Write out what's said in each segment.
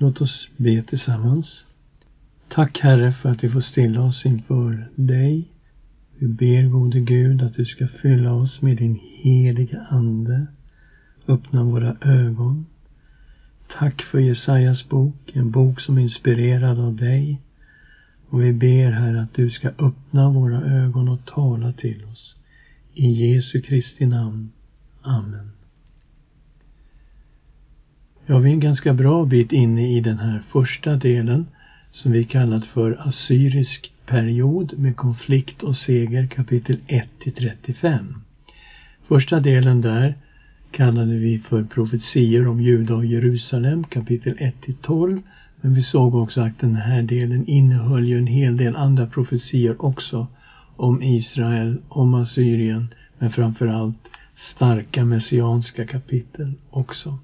Låt oss be tillsammans. Tack Herre för att vi får stilla oss inför dig. Vi ber gode Gud att du ska fylla oss med din heliga Ande. Öppna våra ögon. Tack för Jesajas bok, en bok som är inspirerad av dig. Och vi ber Herre att du ska öppna våra ögon och tala till oss. I Jesu Kristi namn. Amen. Ja, vi är en ganska bra bit inne i den här första delen som vi kallat för Assyrisk period med konflikt och seger kapitel 1 till 35. Första delen där kallade vi för profetior om Juda och Jerusalem kapitel 1 till 12. Men vi såg också att den här delen innehöll ju en hel del andra profetior också om Israel, om Assyrien, men framförallt starka messianska kapitel också.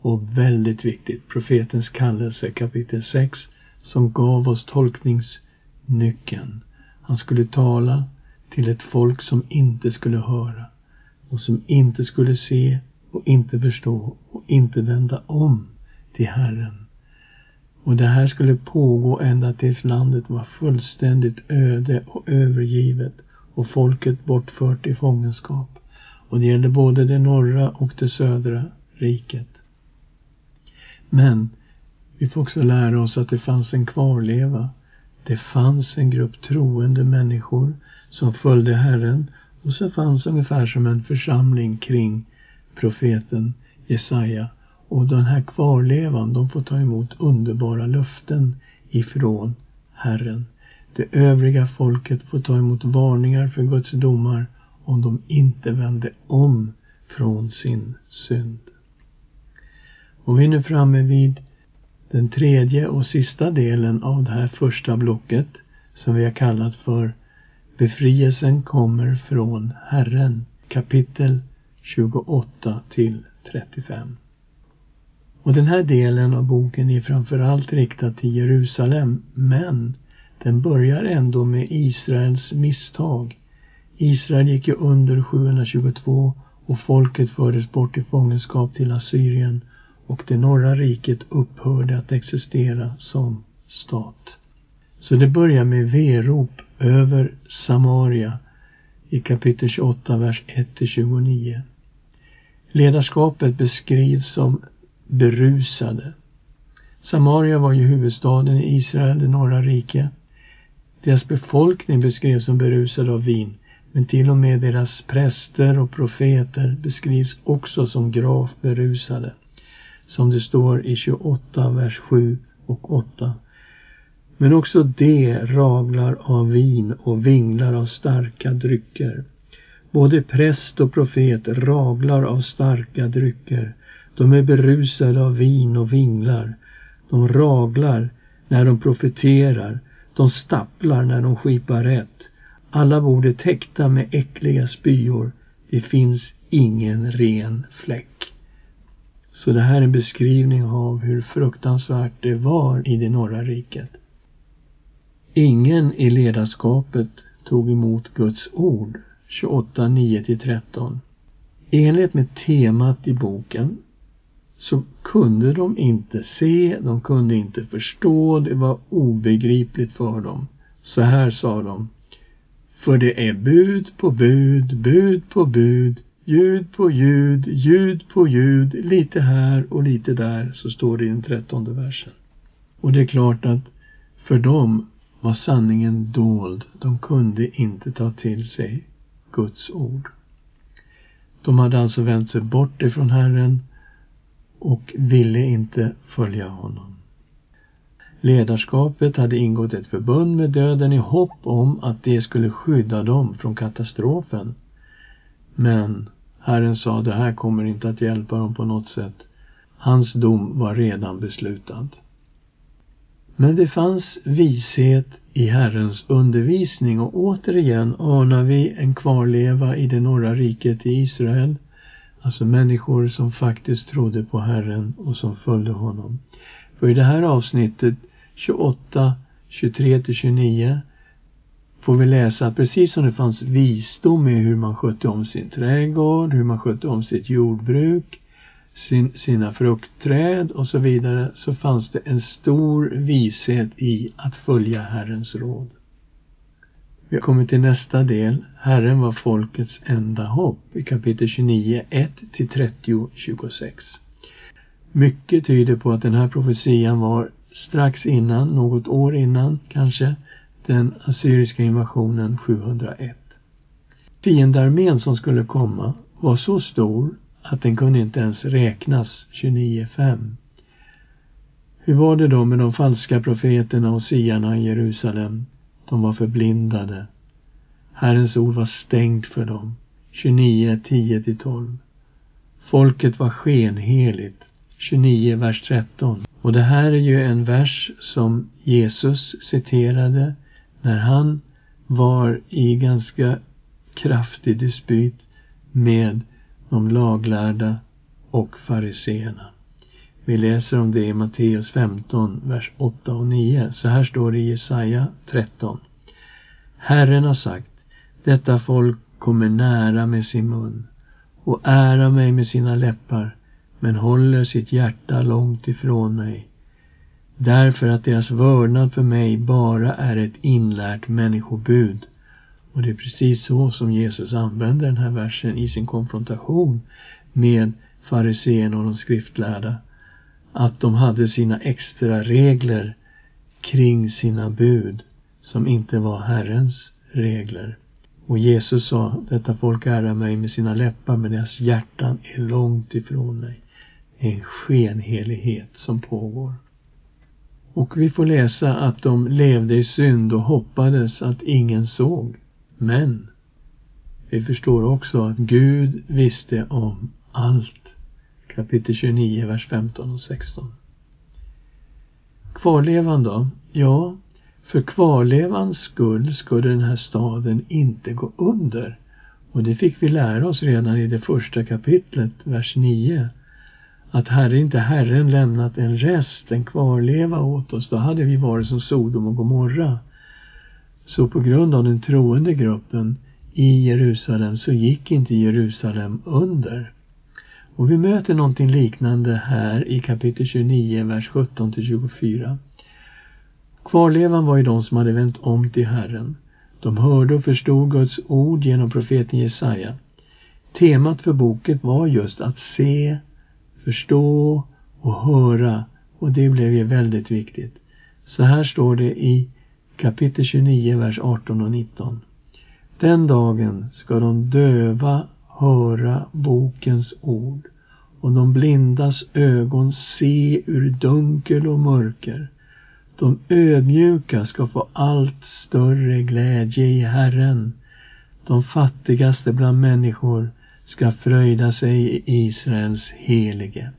Och väldigt viktigt, profetens kallelse kapitel 6 som gav oss tolkningsnyckeln. Han skulle tala till ett folk som inte skulle höra och som inte skulle se och inte förstå och inte vända om till Herren. Och det här skulle pågå ända tills landet var fullständigt öde och övergivet och folket bortfört i fångenskap. Och det gällde både det norra och det södra riket. Men vi får också lära oss att det fanns en kvarleva. Det fanns en grupp troende människor som följde Herren och så fanns ungefär som en församling kring profeten Jesaja. Och den här kvarlevan, de får ta emot underbara löften ifrån Herren. Det övriga folket får ta emot varningar för Guds domar om de inte vände om från sin synd. Och vi är nu framme vid den tredje och sista delen av det här första blocket som vi har kallat för Befrielsen kommer från Herren kapitel 28 till 35. Och den här delen av boken är framförallt riktad till Jerusalem men den börjar ändå med Israels misstag. Israel gick ju under 722 och folket fördes bort i fångenskap till Assyrien och det norra riket upphörde att existera som stat. Så det börjar med verop över Samaria i kapitel 28, vers 1-29. Ledarskapet beskrivs som berusade. Samaria var ju huvudstaden i Israel, det norra riket. Deras befolkning beskrevs som berusade av vin, men till och med deras präster och profeter beskrivs också som gravt berusade som det står i 28, vers 7 och 8. Men också de raglar av vin och vinglar av starka drycker. Både präst och profet raglar av starka drycker. De är berusade av vin och vinglar. De raglar när de profeterar. De stapplar när de skipar rätt. Alla borde täckta med äckliga spyor. Det finns ingen ren fläck. Så det här är en beskrivning av hur fruktansvärt det var i det norra riket. Ingen i ledarskapet tog emot Guds ord 28, 9-13. Enligt med temat i boken så kunde de inte se, de kunde inte förstå, det var obegripligt för dem. Så här sa de. För det är bud på bud, bud på bud, Ljud på ljud, ljud på ljud, lite här och lite där, så står det i den trettonde versen. Och det är klart att för dem var sanningen dold. De kunde inte ta till sig Guds ord. De hade alltså vänt sig bort ifrån Herren och ville inte följa honom. Ledarskapet hade ingått ett förbund med döden i hopp om att det skulle skydda dem från katastrofen. Men Herren sa, det här kommer inte att hjälpa dem på något sätt. Hans dom var redan beslutad. Men det fanns vishet i Herrens undervisning och återigen anar vi en kvarleva i det norra riket i Israel. Alltså människor som faktiskt trodde på Herren och som följde honom. För i det här avsnittet 28, 23 29 får vi läsa att precis som det fanns visdom i hur man skötte om sin trädgård, hur man skötte om sitt jordbruk, sin, sina fruktträd och så vidare så fanns det en stor vishet i att följa Herrens råd. Vi har kommit till nästa del. Herren var folkets enda hopp i kapitel 29, 1-30 26. Mycket tyder på att den här profetian var strax innan, något år innan kanske, den assyriska invasionen 701. Fiendearmén som skulle komma var så stor att den kunde inte ens räknas 29.5. Hur var det då med de falska profeterna och siarna i Jerusalem? De var förblindade. Herrens ord var stängt för dem. 29, 10-12. Folket var skenheligt. 29, vers 13. Och det här är ju en vers som Jesus citerade när han var i ganska kraftig dispyt med de laglärda och fariseerna. Vi läser om det i Matteus 15, vers 8 och 9. Så här står det i Jesaja 13. Herren har sagt, detta folk kommer nära med sin mun och ära mig med sina läppar, men håller sitt hjärta långt ifrån mig. Därför att deras vördnad för mig bara är ett inlärt människobud. Och det är precis så som Jesus använder den här versen i sin konfrontation med fariséerna och de skriftlärda att de hade sina extra regler kring sina bud som inte var Herrens regler. Och Jesus sa, detta folk ärar mig med sina läppar men deras hjärtan är långt ifrån mig. En skenhelighet som pågår. Och vi får läsa att de levde i synd och hoppades att ingen såg. Men vi förstår också att Gud visste om allt kapitel 29, vers 15 och 16. Kvarlevan då? Ja, för kvarlevans skull skulle den här staden inte gå under. Och det fick vi lära oss redan i det första kapitlet, vers 9. Att hade inte Herren lämnat en rest, en kvarleva åt oss, då hade vi varit som Sodom och Gomorra. Så på grund av den troende gruppen i Jerusalem så gick inte Jerusalem under. Och vi möter någonting liknande här i kapitel 29, vers 17 till 24. Kvarlevan var ju de som hade vänt om till Herren. De hörde och förstod Guds ord genom profeten Jesaja. Temat för boken var just att se, förstå och höra och det blev ju väldigt viktigt. Så här står det i kapitel 29, vers 18 och 19. Den dagen ska de döva höra bokens ord och de blindas ögon se ur dunkel och mörker. De ödmjuka ska få allt större glädje i Herren. De fattigaste bland människor ska fröjda sig i Israels helige.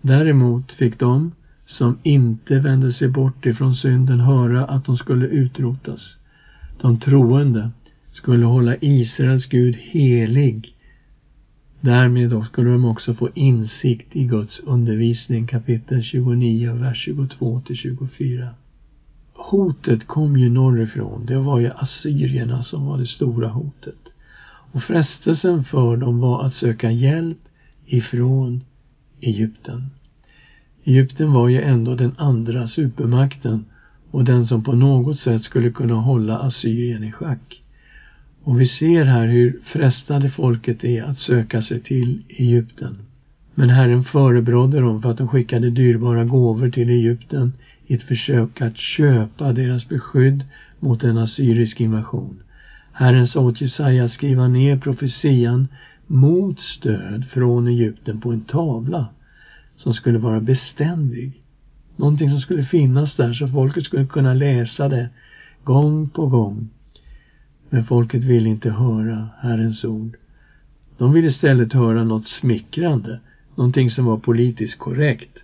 Däremot fick de som inte vände sig bort ifrån synden höra att de skulle utrotas. De troende skulle hålla Israels Gud helig. Därmed då skulle de också få insikt i Guds undervisning kapitel 29, vers 22 till 24. Hotet kom ju norrifrån. Det var ju assyrierna som var det stora hotet. Och frestelsen för dem var att söka hjälp ifrån Egypten. Egypten var ju ändå den andra supermakten och den som på något sätt skulle kunna hålla Assyrien i schack. Och vi ser här hur frestade folket är att söka sig till Egypten. Men Herren förebrådde dem för att de skickade dyrbara gåvor till Egypten i ett försök att köpa deras beskydd mot en assyrisk invasion. Herren sa åt Jesaja att skriva ner profetian mot stöd från Egypten på en tavla som skulle vara beständig. Någonting som skulle finnas där så folket skulle kunna läsa det gång på gång. Men folket ville inte höra Herrens ord. De ville istället höra något smickrande, någonting som var politiskt korrekt.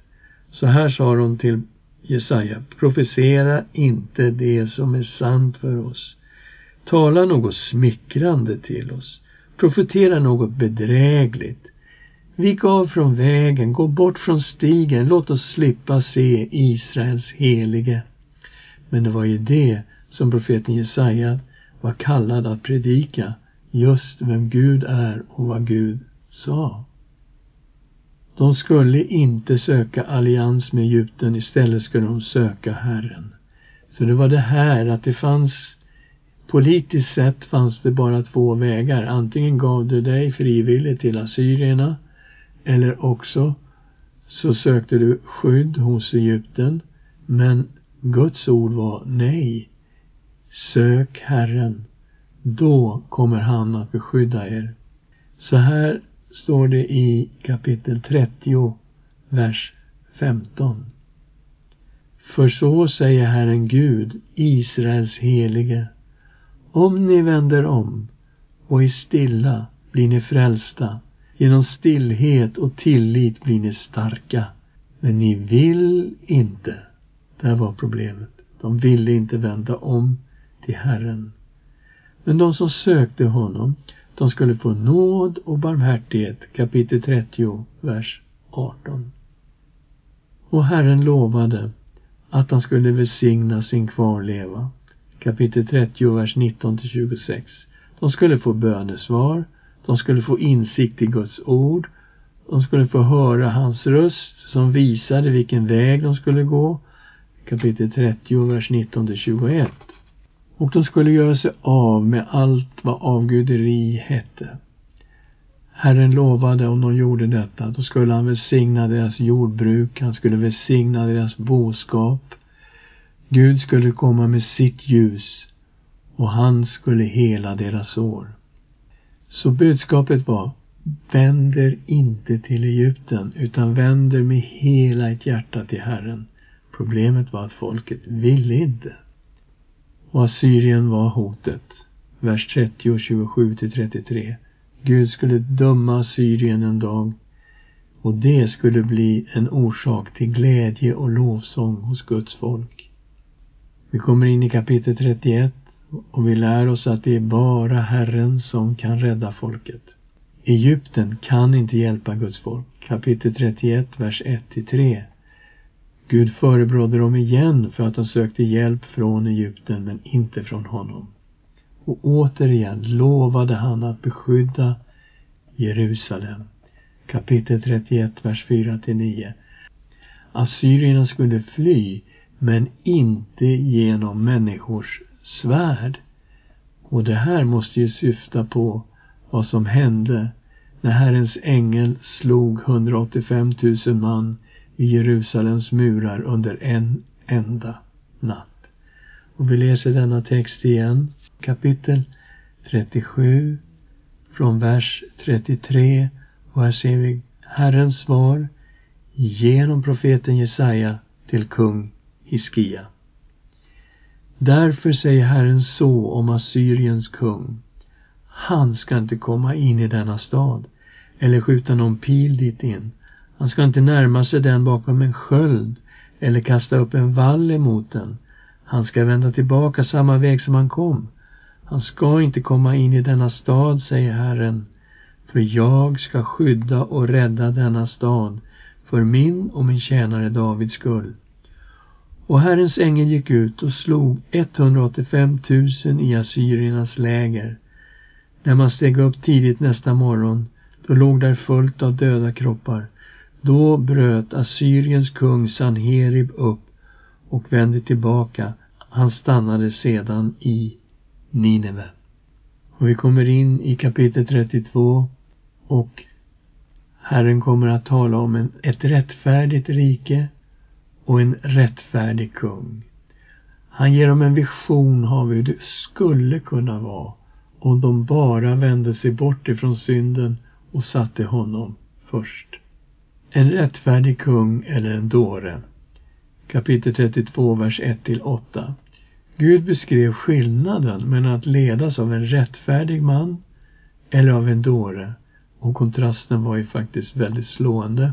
Så här sa de till Jesaja, profetera inte det som är sant för oss. Tala något smickrande till oss. Profetera något bedrägligt. Vik av från vägen, gå bort från stigen, låt oss slippa se Israels helige. Men det var ju det som profeten Jesaja var kallad att predika, just vem Gud är och vad Gud sa. De skulle inte söka allians med Egypten, istället skulle de söka Herren. Så det var det här att det fanns Politiskt sett fanns det bara två vägar. Antingen gav du dig frivilligt till assyrierna eller också så sökte du skydd hos Egypten. Men Guds ord var nej. Sök Herren. Då kommer han att beskydda er. Så här står det i kapitel 30, vers 15. För så säger Herren Gud, Israels helige. Om ni vänder om och är stilla blir ni frälsta. Genom stillhet och tillit blir ni starka. Men ni vill inte. Där var problemet. De ville inte vända om till Herren. Men de som sökte honom, de skulle få nåd och barmhärtighet. Kapitel 30, vers 18. Och Herren lovade att han skulle välsigna sin kvarleva. Kapitel 30, vers 19 till 26. De skulle få bönesvar, de skulle få insikt i Guds ord, de skulle få höra hans röst som visade vilken väg de skulle gå. Kapitel 30, vers 19 till 21. Och de skulle göra sig av med allt vad avguderi hette. Herren lovade om de gjorde detta, då skulle han välsigna deras jordbruk, han skulle välsigna deras boskap. Gud skulle komma med sitt ljus och han skulle hela deras år. Så budskapet var, vänder inte till Egypten utan vänder med hela ert hjärta till Herren. Problemet var att folket ville inte. Och Assyrien var hotet. Vers 30 och 27 till 33. Gud skulle döma Assyrien en dag och det skulle bli en orsak till glädje och lovsång hos Guds folk. Vi kommer in i kapitel 31 och vi lär oss att det är bara Herren som kan rädda folket. Egypten kan inte hjälpa Guds folk. Kapitel 31, vers 1-3. Gud förebrådde dem igen för att de sökte hjälp från Egypten men inte från honom. Och återigen lovade han att beskydda Jerusalem. Kapitel 31, vers 4-9. Assyrierna skulle fly men inte genom människors svärd. Och det här måste ju syfta på vad som hände när Herrens ängel slog 185 000 man i Jerusalems murar under en enda natt. Och vi läser denna text igen, kapitel 37, från vers 33. Och här ser vi Herrens svar genom profeten Jesaja till kung Hiskia. Därför säger Herren så om Assyriens kung. Han ska inte komma in i denna stad eller skjuta någon pil dit in. Han ska inte närma sig den bakom en sköld eller kasta upp en vall emot den. Han ska vända tillbaka samma väg som han kom. Han ska inte komma in i denna stad, säger Herren, för jag ska skydda och rädda denna stad för min och min tjänare Davids skull. Och Herrens ängel gick ut och slog 185 000 i assyriernas läger. När man steg upp tidigt nästa morgon, då låg där fullt av döda kroppar. Då bröt Assyriens kung Sanherib upp och vände tillbaka. Han stannade sedan i Nineve. Och vi kommer in i kapitel 32 och Herren kommer att tala om en, ett rättfärdigt rike och en rättfärdig kung. Han ger dem en vision av hur det skulle kunna vara om de bara vände sig bort ifrån synden och satte honom först. En rättfärdig kung eller en dåre. Kapitel 32, vers 1-8. Gud beskrev skillnaden mellan att ledas av en rättfärdig man eller av en dåre och kontrasten var ju faktiskt väldigt slående.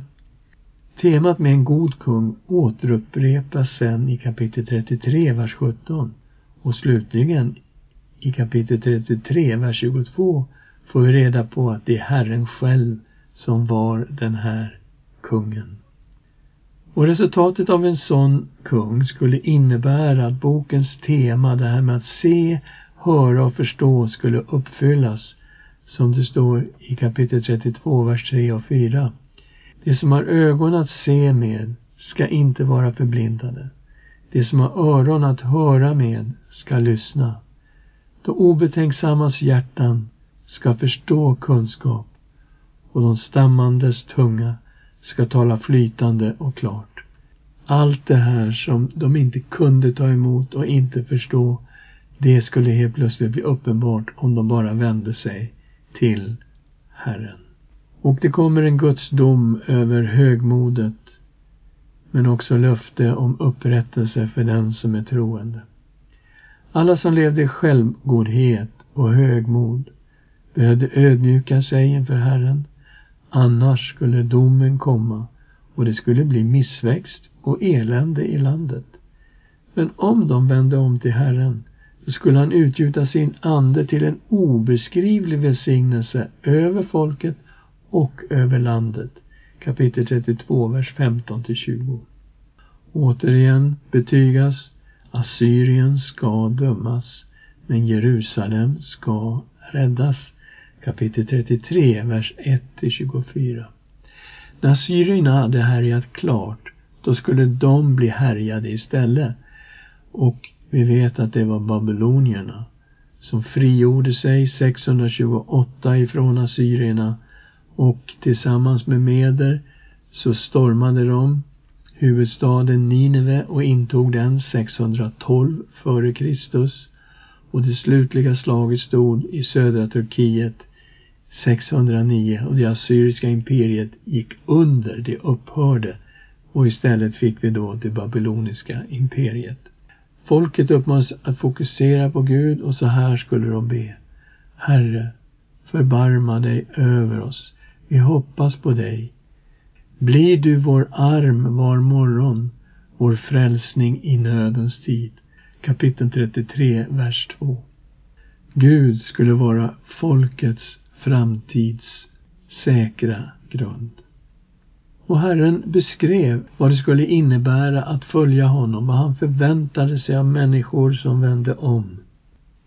Temat med en god kung återupprepas sen i kapitel 33, vers 17 och slutligen i kapitel 33, vers 22 får vi reda på att det är Herren själv som var den här kungen. Och resultatet av en sån kung skulle innebära att bokens tema, det här med att se, höra och förstå, skulle uppfyllas som det står i kapitel 32, vers 3 och 4. De som har ögon att se med ska inte vara förblindade. De som har öron att höra med ska lyssna. De obetänksammas hjärtan ska förstå kunskap och de stammandes tunga ska tala flytande och klart. Allt det här som de inte kunde ta emot och inte förstå, det skulle helt plötsligt bli uppenbart om de bara vände sig till Herren. Och det kommer en Guds dom över högmodet, men också löfte om upprättelse för den som är troende. Alla som levde i självgodhet och högmod behövde ödmjuka sig inför Herren, annars skulle domen komma och det skulle bli missväxt och elände i landet. Men om de vände om till Herren, så skulle han utgjuta sin ande till en obeskrivlig välsignelse över folket och över landet. Kapitel 32, vers 15 till 20. Återigen betygas Assyrien ska dömas, men Jerusalem ska räddas. Kapitel 33, vers 1 till 24. När assyrierna hade härjat klart, då skulle de bli härjade istället. Och vi vet att det var babylonierna som frigjorde sig 628 ifrån assyrierna och tillsammans med meder så stormade de huvudstaden Nineve och intog den 612 f.Kr. och det slutliga slaget stod i södra Turkiet 609 och det assyriska imperiet gick under, det upphörde och istället fick vi då det babyloniska imperiet. Folket uppmanas att fokusera på Gud och så här skulle de be. Herre, förbarma dig över oss. Vi hoppas på dig. Blir du vår arm var morgon, vår frälsning i nödens tid. Kapitel 33, vers 2. Gud skulle vara folkets framtids säkra grund. Och Herren beskrev vad det skulle innebära att följa honom, vad han förväntade sig av människor som vände om.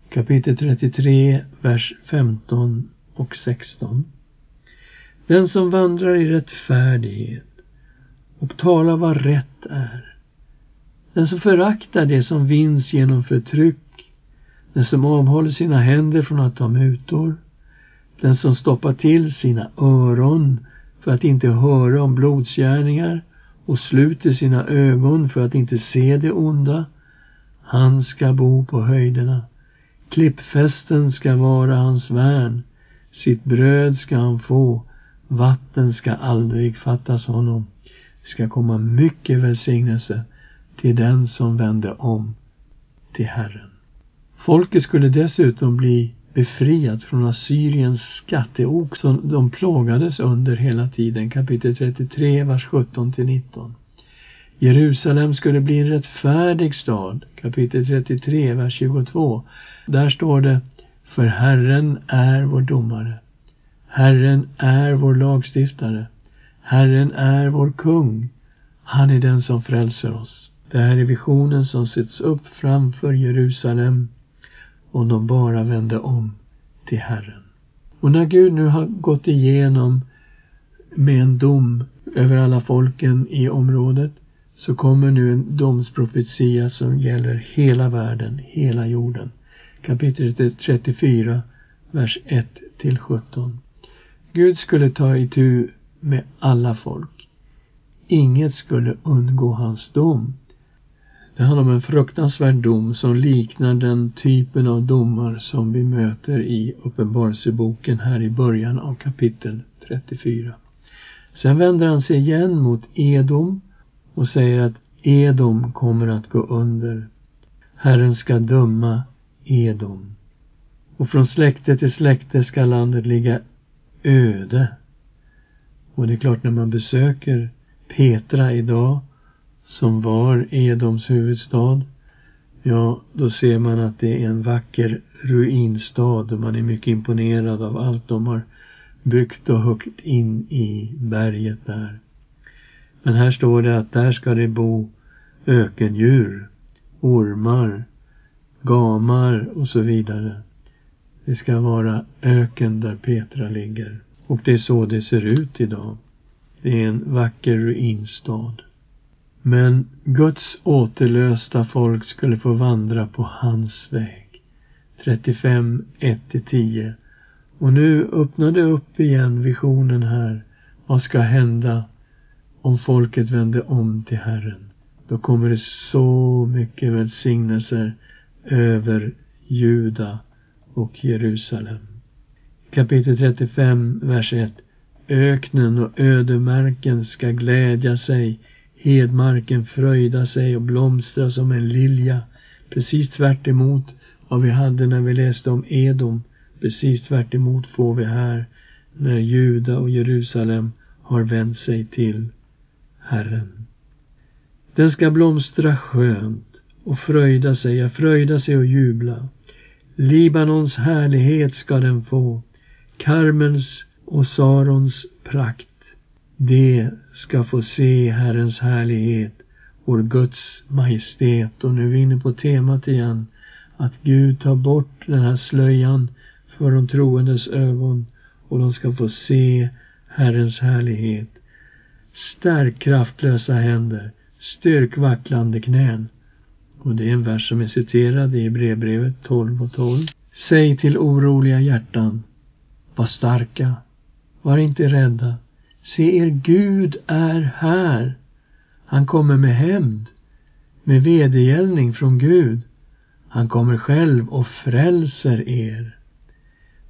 Kapitel 33, vers 15 och 16. Den som vandrar i rättfärdighet och talar vad rätt är. Den som föraktar det som vinns genom förtryck. Den som avhåller sina händer från att ta mutor. Den som stoppar till sina öron för att inte höra om blodsgärningar och sluter sina ögon för att inte se det onda. Han ska bo på höjderna. Klippfästen ska vara hans värn. Sitt bröd ska han få Vatten ska aldrig fattas honom. Det ska komma mycket välsignelse till den som vände om till Herren. Folket skulle dessutom bli befriat från Assyriens skatteok som de plågades under hela tiden. Kapitel 33, vers 17 till 19. Jerusalem skulle bli en rättfärdig stad. Kapitel 33, vers 22. Där står det För Herren är vår domare. Herren är vår lagstiftare. Herren är vår kung. Han är den som frälser oss. Det här är visionen som sätts upp framför Jerusalem om de bara vände om till Herren. Och när Gud nu har gått igenom med en dom över alla folken i området så kommer nu en domsprofetia som gäller hela världen, hela jorden. Kapitel 34, vers 1 till 17. Gud skulle ta itu med alla folk. Inget skulle undgå hans dom. Det handlar om en fruktansvärd dom som liknar den typen av domar som vi möter i Uppenbarelseboken här i början av kapitel 34. Sen vänder han sig igen mot Edom och säger att Edom kommer att gå under. Herren ska döma Edom. Och från släkte till släkte ska landet ligga öde. Och det är klart när man besöker Petra idag som var Edoms huvudstad ja, då ser man att det är en vacker ruinstad och man är mycket imponerad av allt de har byggt och huggit in i berget där. Men här står det att där ska det bo ökendjur, ormar, gamar och så vidare. Det ska vara öken där Petra ligger. Och det är så det ser ut idag. Det är en vacker ruinstad. Men Guds återlösta folk skulle få vandra på hans väg. 35, 1-10. Och nu öppnar det upp igen visionen här. Vad ska hända om folket vänder om till Herren? Då kommer det så mycket välsignelser över Juda och Jerusalem. Kapitel 35, vers 1. Öknen och ödemarken ska glädja sig, hedmarken fröjda sig och blomstra som en lilja. Precis tvärt emot vad vi hade när vi läste om Edom. Precis tvärt emot får vi här när Juda och Jerusalem har vänt sig till Herren. Den ska blomstra skönt och fröjda sig, ja, fröjda sig och jubla. Libanons härlighet ska den få, Karmens och Sarons prakt. Det ska få se Herrens härlighet, vår Guds majestät. Och nu är vi inne på temat igen, att Gud tar bort den här slöjan för de troendes ögon och de ska få se Herrens härlighet. Stärk kraftlösa händer, styrk vacklande knän. Och det är en vers som är citerad i brevbrevet 12 och 12. Säg till oroliga hjärtan, var starka, var inte rädda. Se, er Gud är här. Han kommer med hämnd, med vedergällning från Gud. Han kommer själv och frälser er.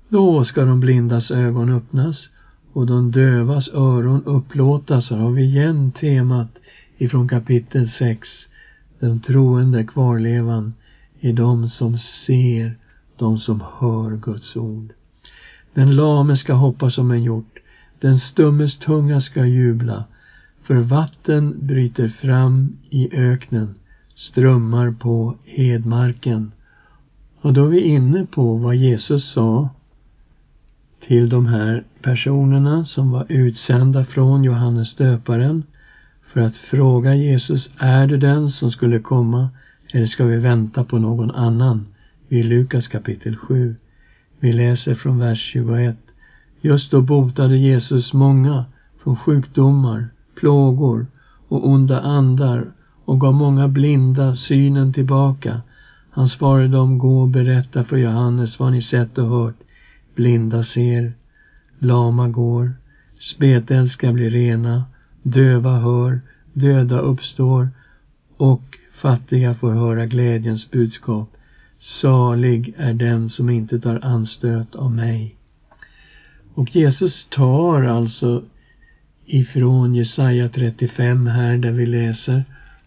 Då ska de blindas ögon öppnas och de dövas öron upplåtas. Här har vi igen temat ifrån kapitel 6. Den troende kvarlevan är de som ser, de som hör Guds ord. Den lame ska hoppa som en hjort, den stummes tunga ska jubla, för vatten bryter fram i öknen, strömmar på hedmarken. Och då är vi inne på vad Jesus sa till de här personerna som var utsända från Johannes döparen för att fråga Jesus, är du den som skulle komma eller ska vi vänta på någon annan? I Lukas kapitel 7. Vi läser från vers 21. Just då botade Jesus många från sjukdomar, plågor och onda andar och gav många blinda synen tillbaka. Han svarade dem, gå och berätta för Johannes vad ni sett och hört. Blinda ser, lama går, spetälska blir rena, döva hör, döda uppstår och fattiga får höra glädjens budskap. Salig är den som inte tar anstöt av mig. Och Jesus tar alltså ifrån Jesaja 35 här där vi läser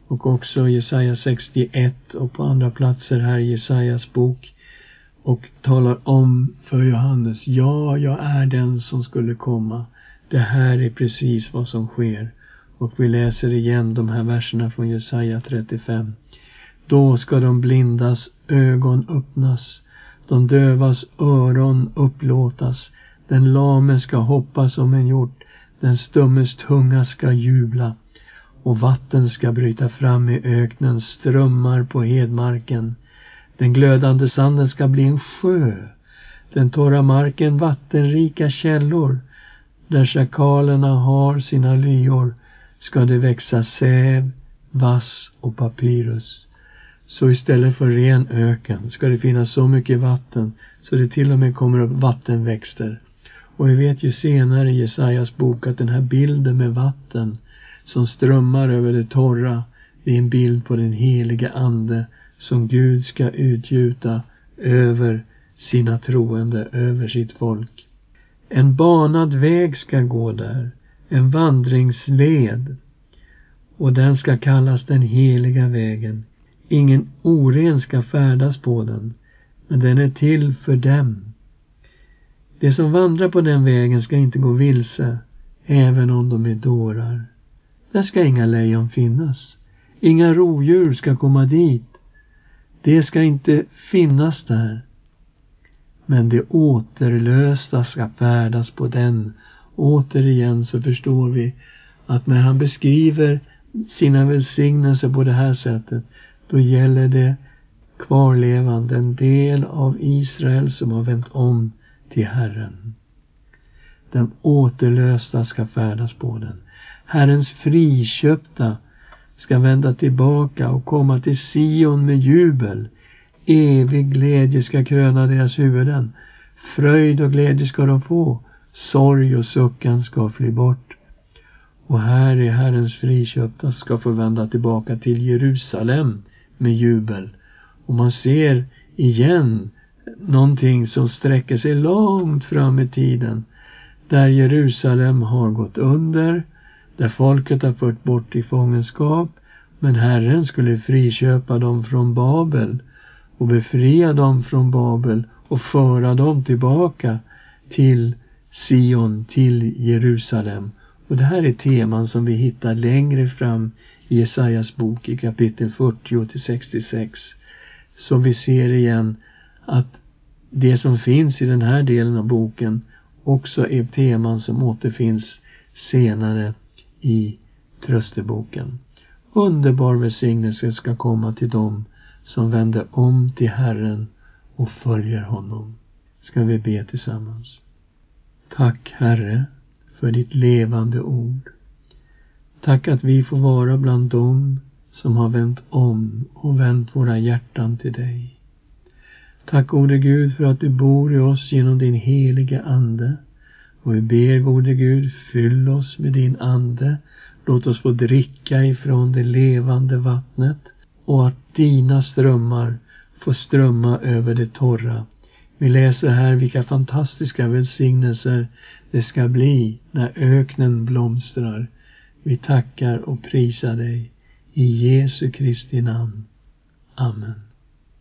och också Jesaja 61 och på andra platser här i Jesajas bok och talar om för Johannes, ja, jag är den som skulle komma. Det här är precis vad som sker. Och vi läser igen de här verserna från Jesaja 35. Då ska de blindas ögon öppnas, de dövas öron upplåtas, den lame ska hoppa som en hjort, den stummes tunga ska jubla och vatten ska bryta fram i öknen, strömmar på hedmarken. Den glödande sanden ska bli en sjö, den torra marken vattenrika källor. Där schakalerna har sina lyor ska det växa säv, vass och papyrus. Så istället för ren öken ska det finnas så mycket vatten så det till och med kommer upp vattenväxter. Och vi vet ju senare i Jesajas bok att den här bilden med vatten som strömmar över det torra är en bild på den helige Ande som Gud ska utgjuta över sina troende, över sitt folk. En banad väg ska gå där, en vandringsled och den ska kallas den heliga vägen. Ingen oren ska färdas på den, men den är till för dem. De som vandrar på den vägen ska inte gå vilse, även om de är dårar. Där ska inga lejon finnas. Inga rovdjur ska komma dit. Det ska inte finnas där. Men det återlösta ska färdas på den. Återigen så förstår vi att när han beskriver sina välsignelser på det här sättet, då gäller det kvarlevande, en del av Israel som har vänt om till Herren. Den återlösta ska färdas på den. Herrens friköpta ska vända tillbaka och komma till Sion med jubel. Evig glädje ska kröna deras huvuden. Fröjd och glädje ska de få. Sorg och suckan ska fly bort. Och här är Herrens friköpta ska få vända tillbaka till Jerusalem med jubel. Och man ser igen någonting som sträcker sig långt fram i tiden. Där Jerusalem har gått under, där folket har fört bort i fångenskap, men Herren skulle friköpa dem från Babel och befria dem från Babel och föra dem tillbaka till Sion, till Jerusalem. Och det här är teman som vi hittar längre fram i Jesajas bok i kapitel 40 till 66. som vi ser igen att det som finns i den här delen av boken också är teman som återfinns senare i trösteboken. Underbar välsignelse ska komma till dem som vänder om till Herren och följer honom. Ska vi be tillsammans. Tack Herre för ditt levande ord. Tack att vi får vara bland dem som har vänt om och vänt våra hjärtan till dig. Tack gode Gud för att du bor i oss genom din heliga Ande. Och vi ber gode Gud, fyll oss med din Ande. Låt oss få dricka ifrån det levande vattnet och att dina strömmar får strömma över det torra. Vi läser här vilka fantastiska välsignelser det ska bli när öknen blomstrar. Vi tackar och prisar dig. I Jesu Kristi namn. Amen.